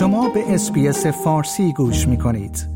شما به اسپیس فارسی گوش می کنید.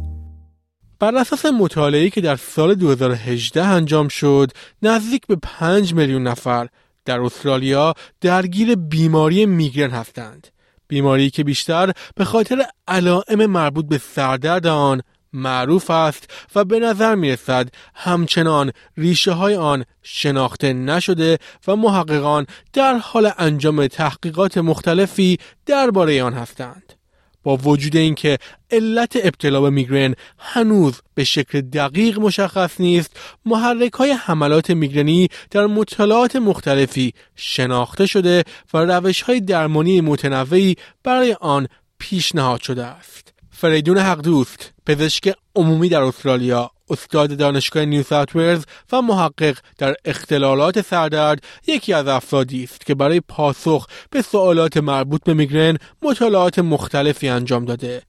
بر اساس مطالعه‌ای که در سال 2018 انجام شد، نزدیک به 5 میلیون نفر در استرالیا درگیر بیماری میگرن هستند. بیماری که بیشتر به خاطر علائم مربوط به سردرد آن معروف است و به نظر می رسد همچنان ریشه های آن شناخته نشده و محققان در حال انجام تحقیقات مختلفی درباره آن هستند. با وجود اینکه علت ابتلا به میگرن هنوز به شکل دقیق مشخص نیست محرک های حملات میگرنی در مطالعات مختلفی شناخته شده و روش های درمانی متنوعی برای آن پیشنهاد شده است. فریدون حق دوست پزشک عمومی در استرالیا. استاد دانشگاه نیو ساوت و محقق در اختلالات سردرد یکی از افرادی است که برای پاسخ به سوالات مربوط به میگرن مطالعات مختلفی انجام داده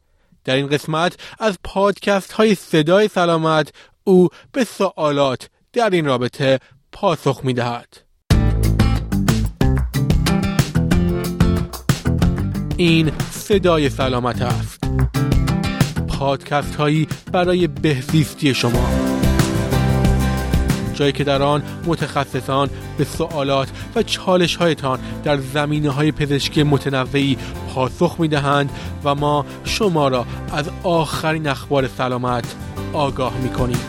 در این قسمت از پادکست های صدای سلامت او به سوالات در این رابطه پاسخ می دهد. این صدای سلامت است. پادکست هایی برای بهزیستی شما جایی که در آن متخصصان به سوالات و چالش هایتان در زمینه های پزشکی متنوعی پاسخ می دهند و ما شما را از آخرین اخبار سلامت آگاه می کنیم.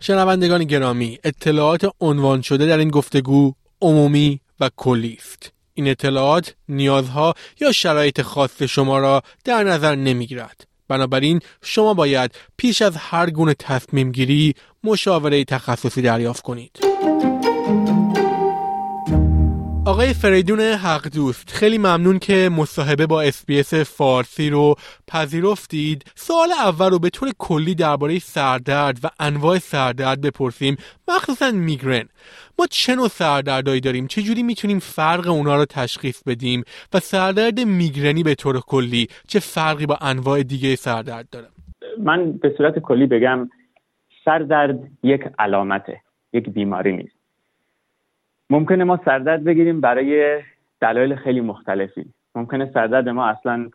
شنوندگان گرامی اطلاعات عنوان شده در این گفتگو عمومی و کلی است این اطلاعات نیازها یا شرایط خاص شما را در نظر نمی گیرد. بنابراین شما باید پیش از هر گونه تصمیم گیری مشاوره تخصصی دریافت کنید. آقای فریدون حق دوست خیلی ممنون که مصاحبه با اسپیس فارسی رو پذیرفتید. سوال اول رو به طور کلی درباره سردرد و انواع سردرد بپرسیم. مخصوصا میگرن. ما چه نوع سردردهایی داریم؟ چه جوری می‌تونیم فرق اونا رو تشخیص بدیم؟ و سردرد میگرنی به طور کلی چه فرقی با انواع دیگه سردرد داره؟ من به صورت کلی بگم سردرد یک علامته یک بیماری نیست. ممکنه ما سردرد بگیریم برای دلایل خیلی مختلفی. ممکنه سردرد ما اصلا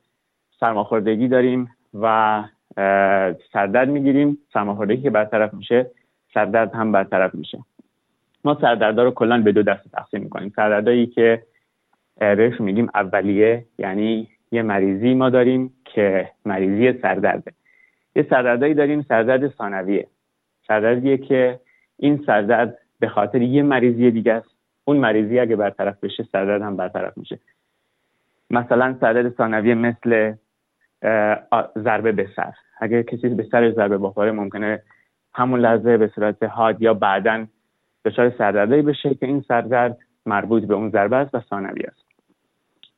سرماخوردگی داریم و سردرد می‌گیریم سرماخوردگی که برطرف میشه سردرد هم برطرف میشه. ما سردردها رو کلا به دو دسته تقسیم می‌کنیم. سردردهایی که بهش میگیم اولیه یعنی یه مریضی ما داریم که مریضی سردرده. یه سردردهایی داریم سردرد ثانویه. سردردیه که این سردرد به خاطر یه مریضی دیگه است اون مریضی اگه برطرف بشه سردرد هم برطرف میشه. مثلا سردرد ثانویه مثل ضربه به سر. اگه کسی به سر ضربه بخوره ممکنه همون لحظه به صورت حاد یا بعدا دچار سردردی بشه که این سردرد مربوط به اون ضربه است و ثانوی است.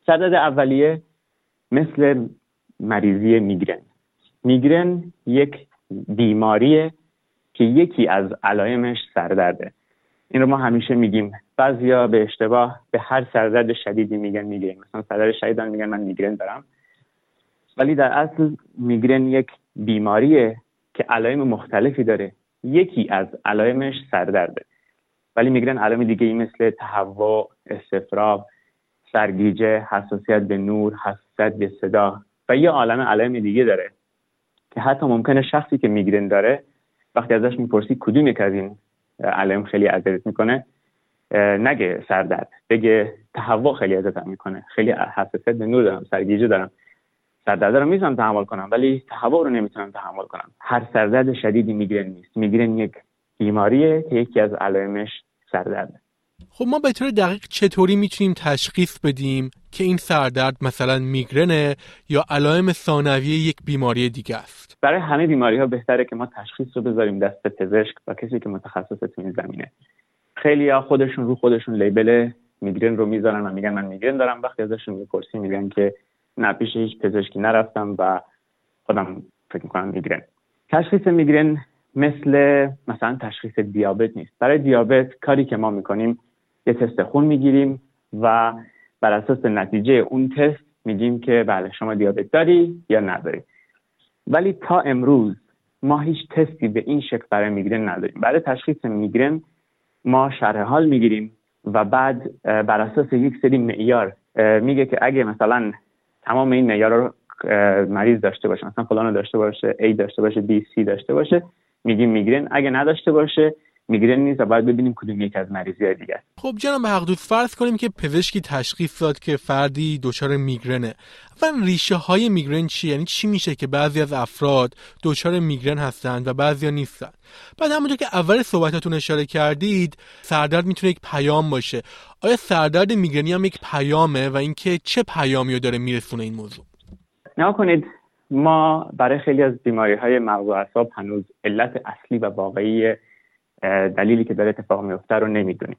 سردرد اولیه مثل مریضی میگرن. میگرن یک بیماریه که یکی از علائمش سردرده. این رو ما همیشه میگیم. بعضیا به اشتباه به هر سردرد شدیدی میگن میگرن. مثلا سردرد شدیدان میگن من میگرن دارم. ولی در اصل میگرن یک بیماریه که علائم مختلفی داره. یکی از علائمش سردرده. ولی میگرن علائم دیگه ای مثل تهوع استفراغ سرگیجه حساسیت به نور حساسیت به صدا و یه عالم علائم دیگه داره. که حتی ممکنه شخصی که میگرن داره وقتی ازش می‌پرسی کدوم یک از این علائم خیلی اذیت می‌کنه. نگه سردرد بگه تهوع خیلی اذیتم می‌کنه. خیلی حساسیت به نور دارم سرگیجه دارم. سردرد رو می‌تونم تحمل کنم ولی تهوع رو نمی‌تونم تحمل کنم. هر سردرد شدیدی میگرن نیست. میگرن یک بیماریه که یکی از علائمش سردرده خب ما به طور دقیق چطوری می‌تونیم تشخیص بدیم که این سردرد مثلا میگرنه یا علائم ثانویه یک بیماری دیگه است؟ برای همه بیماری ها بهتره که ما تشخیص رو بذاریم دست پزشک و کسی که متخصص تو این زمینه. خیلی ها خودشون رو خودشون لیبل میگرن رو می‌ذارن و میگن من میگرن دارم. وقتی ازشون می‌پرسی میگن که نه پیش هیچ پزشکی نرفتم و خودم فکر می‌کنم میگرن. تشخیص میگرن مثل مثلا تشخیص دیابت نیست. برای دیابت کاری که ما می‌کنیم یه تست خون می‌گیریم و بر اساس نتیجه اون تست میگیم که بله شما دیابت داری یا نداری. ولی تا امروز ما هیچ تستی به این شکل برای میگرن نداریم. برای تشخیص میگرن ما شرح حال می‌گیریم و بعد بر اساس یک سری معیار میگه که اگه مثلا تمام این معیار رو مریض داشته باشه مثلا فلان داشته باشه A داشته باشه B C داشته باشه میگیم میگرن. اگه نداشته باشه میگرن نیست و باید ببینیم کدوم یک از مریضی های دیگه خب جناب حقدود فرض کنیم که پزشکی تشخیص داد که فردی دچار میگرنه. اولا ریشه های میگرن چی؟ یعنی چی میشه که بعضی از افراد دچار میگرن هستند و بعضی نیستند؟ بعد همونطور که اول صحبتاتون اشاره کردید سردرد می‌تونه یک پیام باشه. آیا سردرد میگرنی هم یک پیامه و اینکه چه پیامی رو داره میرسونه این موضوع؟ نه کنید ما برای خیلی از بیماری های مغز و اعصاب هنوز علت اصلی و واقعی دلیلی که داره اتفاق میفته رو نمی‌دونیم.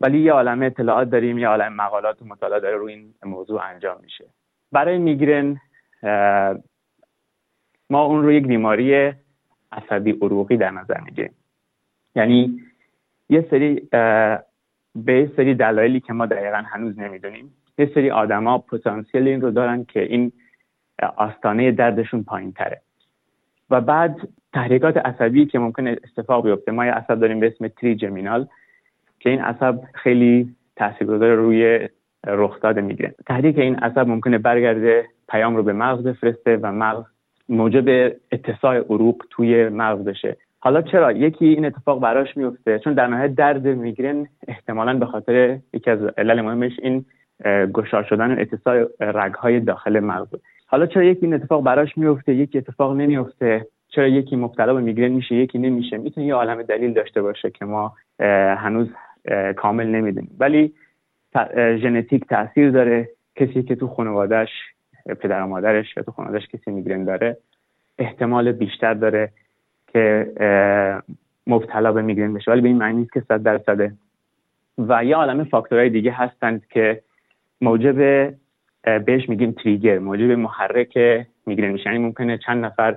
ولی یه عالم اطلاعات داریم یه عالم مقالات و مطالعات داره روی این موضوع انجام میشه. برای میگرن ما اون رو یک بیماری عصبی عروقی در نظر می‌گیریم. یعنی یه سری به سری دلایلی که ما دقیقا هنوز نمی‌دونیم یه سری آدما پتانسیل این رو دارن که این آستانه دردشون پایین تره و بعد تحریکات عصبی که ممکنه اتفاق بیفته. ما یه عصب داریم به اسم تریجمینال که این عصب خیلی تاثیرگذار روی رخداد می‌گیره. تحریک این عصب ممکنه برگرده پیام رو به مغز بفرسته و مغز موجب اتساع عروق توی مغز بشه. حالا چرا؟ یکی این اتفاق براش میفته. چون در نهایت درد میگرن احتمالا به خاطر یکی از علل مهمش این گشار شدن اتساع رگهای داخل مغز. حالا چرا یکی این اتفاق براش میفته؟ یکی اتفاق نمیفته. چرا یکی مبتلا به میگرن میشه یکی نمیشه؟ می‌تونه یه عالم دلیل داشته باشه که ما هنوز کامل نمی‌دونیم. ولی ژنتیک تاثیر داره. کسی که تو خانوادهش پدر و مادرش یا تو خانوادهش کسی میگرن داره احتمال بیشتر داره که مبتلا به میگرن بشه. ولی به این معنی نیست که صد درصده. و یه عالم فاکتورهای دیگه هستند که موجب بهش میگیم تریگر موجب محرک میگرن میشه. یعنی ممکنه چند نفر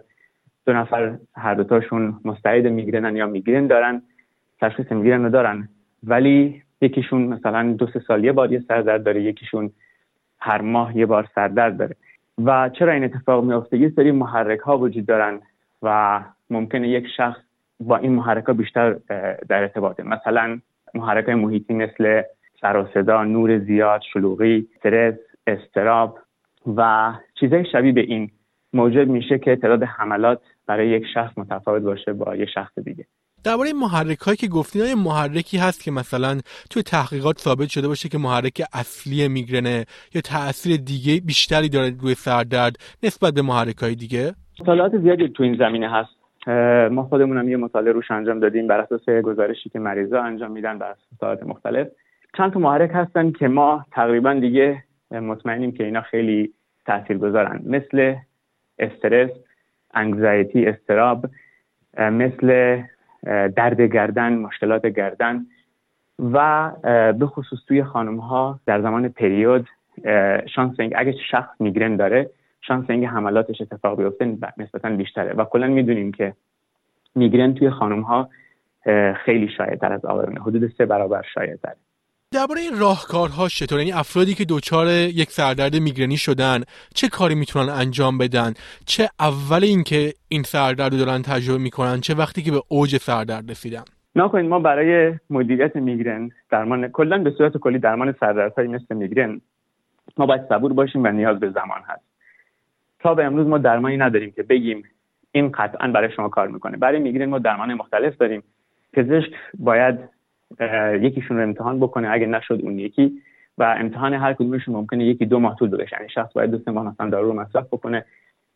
دو نفر هر دوتاشون مستعد میگرنن یا میگرن دارن تشخیص میگرن رو دارن. ولی یکیشون مثلا دو سه سال یه بار یه سردرد داره یکیشون هر ماه یه بار سردرد داره. و چرا این اتفاق میافته؟ یه سری محرک ها وجود دارن و ممکنه یک شخص با این محرک ها بیشتر در ارتباطه مثلا محرک های محیطی مثل سر و صدا نور زیاد شلوغی استرس استراب و چیزهای شبیه به این. موجب میشه که تعداد حملات برای یک شخص متفاوت باشه با یک شخص دیگه. درباره محرک هایی که گفتین های محرکی هست که مثلا توی تحقیقات ثابت شده باشه که محرک اصلی میگرنه یا تاثیر دیگه بیشتری داره روی سردرد نسبت به محرک های دیگه؟ مطالعات زیادی تو این زمینه هست. ما خودمون هم یه مطالعه روش انجام دادیم بر اساس گزارشی که مریضا انجام میدن بر اساس مختلف. چند تا محرک هستن که ما تقریبا دیگه مطمئنیم که اینا خیلی تاثیرگذارن. مثل استرس انگزایتی استراب مثل درد گردن مشکلات گردن و به خصوص توی خانم ها در زمان پریود شانس اینکه اگه شخص میگرن داره شانس اینکه حملاتش اتفاق بیفته نسبتا بیشتره و کلا می‌دونیم که میگرن توی خانم ها خیلی شاید در از آقایون حدود سه برابر داره درباره راهکارها چطور؟ یعنی افرادی که دچار یک سردرد میگرنی شدن چه کاری می‌تونن انجام بدن؟ چه اول اینکه این سردرد رو دارن تجربه می‌کنن؟ چه وقتی که به اوج سردرد رسیدن؟ نکنید ما برای مدیریت میگرن درمان کلا به صورت کلی درمان سردردهایی مثل میگرن. ما باید صبور باشیم و نیاز به زمان هست. تا به امروز ما درمانی نداریم که بگیم این قطعا برای شما کار می‌کنه. برای میگرن ما درمان مختلف داریم. پزشک باید یکیشون رو امتحان بکنه اگه نشد اون یکی. و امتحان هر کدومشون ممکنه یکی دو ماه طول بکشه. یعنی شخص باید دو سه ماه مثلا دارو رو مصرف بکنه.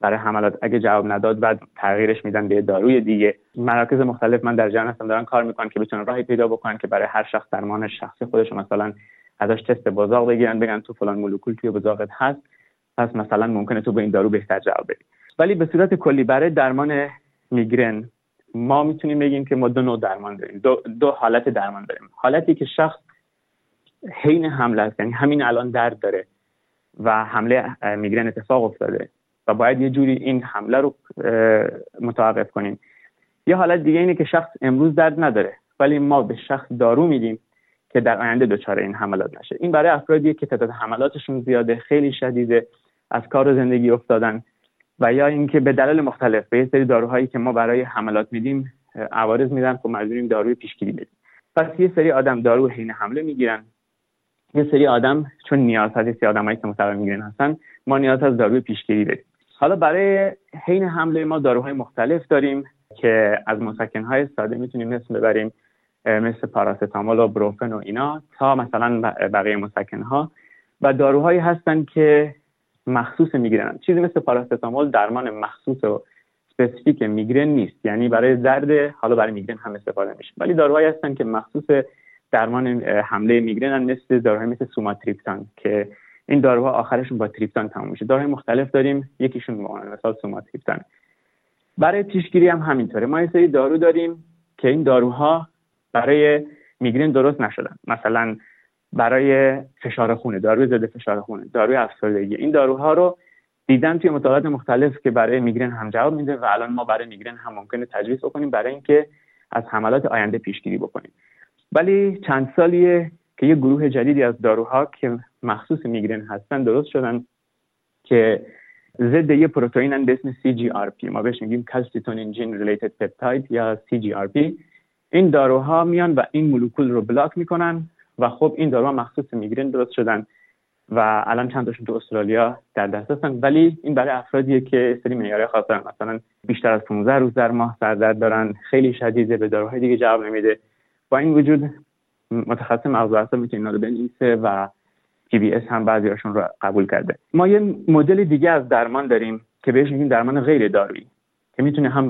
برای حملات اگه جواب نداد بعد تغییرش میدن به داروی دیگه. مراکز مختلف من در جهان هستم دارن کار می‌کنن که بتونن راهی پیدا بکنن که برای هر شخص درمان شخصی خودش مثلا ازش تست بزاق بگیرن بگن تو فلان مولکول توی بزاقت هست. پس مثلا ممکنه تو به این دارو بهتر جواب بدی. ولی به صورت کلی برای درمان میگرن ما می‌تونیم بگیم که ما دو نوع درمان داریم. دو, دو حالت درمان داریم. حالتی که شخص حین حمله است یعنی همین الان درد داره و حمله میگرن اتفاق افتاده و باید یه جوری این حمله رو متوقف کنیم. یه حالت دیگه اینه که شخص امروز درد نداره ولی ما به شخص دارو میدیم که در آینده دچار این حملات نشه. این برای افرادیه که تعداد حملاتشون زیاده خیلی شدیده از کار و زندگی افتادن. و یا اینکه به دلایل مختلف به سری داروهایی که ما برای حملات میدیم عوارض میدن خب مجبوریم داروی پیشگیری بدیم. پس یه سری آدم دارو حین حمله می‌گیرن. یه سری آدم چون نیاز هست سری آدمایی که مصاب می‌گیرن هستن ما نیاز از داروی پیشگیری داریم حالا برای حین حمله ما داروهای مختلف داریم که از مسکنهای ساده می‌تونیم مثل ببریم مثل پاراستامول و بروفن و اینا تا مثلا بقیه مسکنها. و داروهایی هستن که مخصوص می‌گیرن چیزی مثل پاراستامول درمان مخصوص و سپسیفیک میگرن نیست. یعنی برای درد حالا برای میگرن هم استفاده میشه. ولی داروهایی هستن که مخصوص درمان حمله میگرن مثل داروهای مثل سوماتریپتان که این داروها آخرشون با تریپتان تموم میشه. داروهای مختلف داریم یکیشون مثال سوماتریپتان. برای پیشگیری هم همینطوره. ما یه سری دارو داریم که این داروها برای میگرن درست نشدن. مثلا برای فشار خونه داروی ضد فشار خونه داروی افسردگی. این داروها رو دیدن توی مطالعات مختلف که برای میگرن هم جواب میده و الان ما برای میگرن هم ممکنه تجویز بکنیم برای اینکه از حملات آینده پیشگیری بکنیم. ولی چند سالیه که یه گروه جدیدی از داروها که مخصوص میگرن هستن درست شدن که ضد یه پروتئین به اسم CGRP ما بهش میگیم calcitonin gene related peptide یا CGRP این داروها میان و این مولکول رو بلاک می‌کنن. و خب این داروها مخصوص میگرن درست شدن و الان چند تاشون تو استرالیا در دست هستن. ولی این برای افرادیه که سری معیارهای خاص دارن. مثلا بیشتر از 15 روز در ماه سردرد دارن خیلی شدیده به داروهای دیگه جواب نمیده. با این وجود متخصص مغز و می‌تونه اینا رو بنویسه و پی بی اس هم بعضیاشون رو قبول کرده. ما یه مدل دیگه از درمان داریم که بهش میگیم درمان غیر دارویی که می‌تونه هم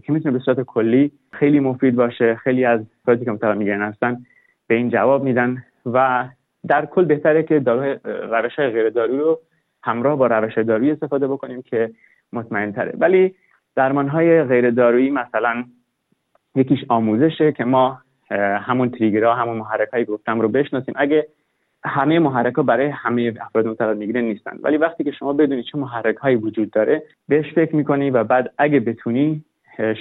که می‌تونه به صورت کلی خیلی مفید باشه خیلی از افرادی که مبتلا میگن هستن به این جواب میدن و در کل بهتره که روش های غیر دارویی رو همراه با روش دارویی استفاده بکنیم که مطمئن تره ولی درمان های غیر دارویی مثلا یکیش آموزشه که ما همون تریگرها همون محرک هایی گفتم رو بشناسیم. اگه همه محرک ها برای همه افراد مبتلا می‌گیرن نیستن. ولی وقتی که شما بدونی چه محرک هایی وجود داره بهش فکر می‌کنی و بعد اگه بتونی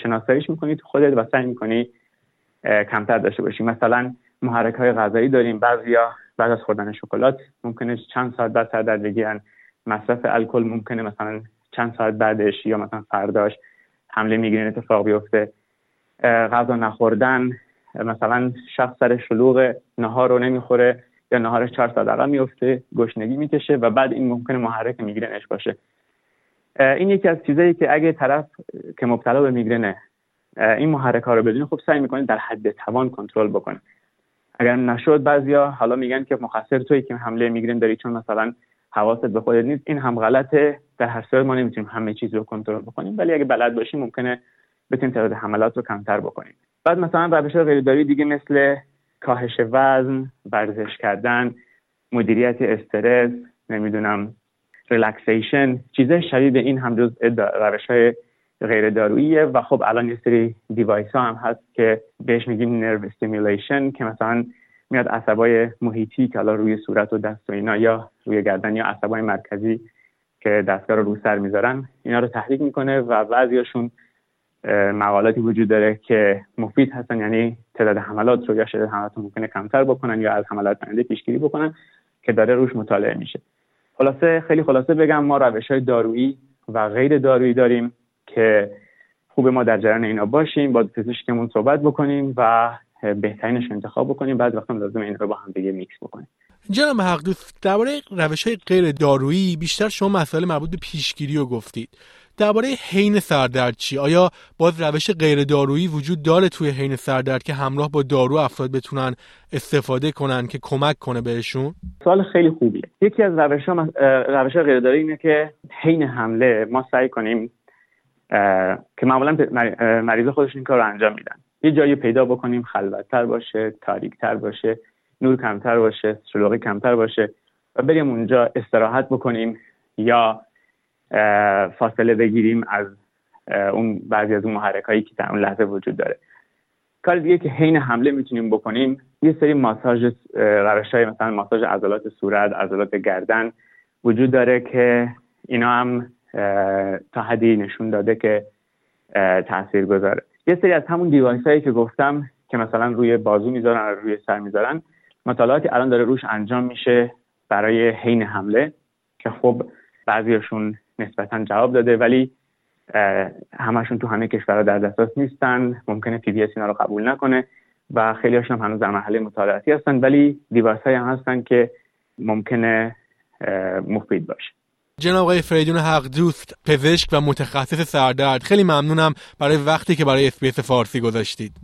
شناساییش می‌کنی تو خودت و سعی می‌کنی کمتر داشته باشی. مثلا محرک های غذایی داریم. بعضیا بعد از خوردن شکلات ممکنه چند ساعت بعد سردرد بگیرن. مصرف الکل ممکنه مثلا چند ساعت بعدش یا مثلا فرداش حمله می‌گیرن اتفاق بیفته. غذا نخوردن مثلا شخص سر شلوغ نهار رو نمی‌خوره یا نهارش چهار ساعت عقب میفته گشنگی می‌کشه و بعد این ممکنه محرک میگرنش باشه. این یکی از چیزایی که اگه طرف که مبتلا به میگرنه این محرک ها رو بدونه خب سعی می‌کنه در حد توان کنترل بکنه. اگر نشد بعضیا حالا میگن که مخصر توی که حمله میگرن داری چون مثلا حواست به خودت نیست این هم غلطه. در هر صورت ما نمی‌تونیم همه چیز رو کنترل بکنیم ولی اگه بلد باشیم ممکنه بتونیم تعداد حملات رو کمتر بکنیم. بعد مثلا روش غیرداری دیگه مثل کاهش وزن ورزش کردن مدیریت استرس نمی‌دونم relaxation چیزای شدید این هم جز روش های غیر داروییه و خب الان یه سری device ها هم هست که بهش میگیم neurostimulation که مثلا میاد عصبای محیطی که الان روی صورت و دست و اینا یا روی گردن یا عصبای مرکزی که دستگاه رو رو سر می‌ذارن اینا رو تحریک می‌کنه و بعضیاشون مقالاتی وجود داره که مفید هستن یعنی تعداد حملات رو یا شدت حملات رو ممکنه کمتر بکنن یا از حملات آینده پیشگیری بکنن که داره روش مطالعه میشه. خلاصه خیلی خلاصه بگم ما روش های دارویی و غیر دارویی داریم. که خوب ما در جریان اینا باشیم با پزشکمون صحبت بکنیم و بهترینش انتخاب بکنیم. بعد وقتا لازم این رو با هم دیگه میکس بکنیم. جناب حق دوست درباره روش های غیر دارویی بیشتر شما مسئله مربوط به پیشگیری رو گفتید. درباره حین سردرد چی؟ آیا باز روش غیر دارویی وجود داره توی حین سردرد که همراه با دارو افراد بتونن استفاده کنن که کمک کنه بهشون؟ سوال خیلی خوبیه. یکی از روش ها روش غیر دارویی اینه که حین حمله ما سعی کنیم که معمولا مریض خودشون این کار رو انجام میدن. یه جایی پیدا بکنیم خلوتتر باشه تاریکتر باشه نور کمتر باشه شلوغی کمتر باشه و بریم اونجا استراحت بکنیم یا فاصله بگیریم از اون بعضی از اون محرک هایی که در اون لحظه وجود داره. کار دیگه که حین حمله می‌تونیم بکنیم یه سری ماساژ روش های مثلا ماساژ عضلات صورت عضلات گردن وجود داره که اینا هم تا حدی نشون داده که تاثیر گذاره. یه سری از همون دیوایس هایی که گفتم که مثلا روی بازو می‌ذارن روی سر می‌ذارن مطالعاتی الان داره روش انجام میشه برای حین حمله که خب بعضیشون نسبتا جواب داده ولی همشون تو همه کشورها در دسترس نیستن ممکنه PBS اینا رو قبول نکنه و خیلی هاشون هنوز در مرحله مطالعاتی هستن ولی device هم هستن که ممکنه مفید باشه. جناب آقای فریدون حق دوست پزشک و متخصص سردرد خیلی ممنونم برای وقتی که برای SBS فارسی گذاشتید.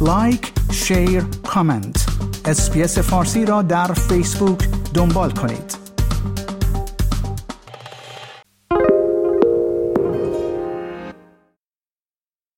like share comment. SBS فارسی را در فیسبوک دنبال کنید.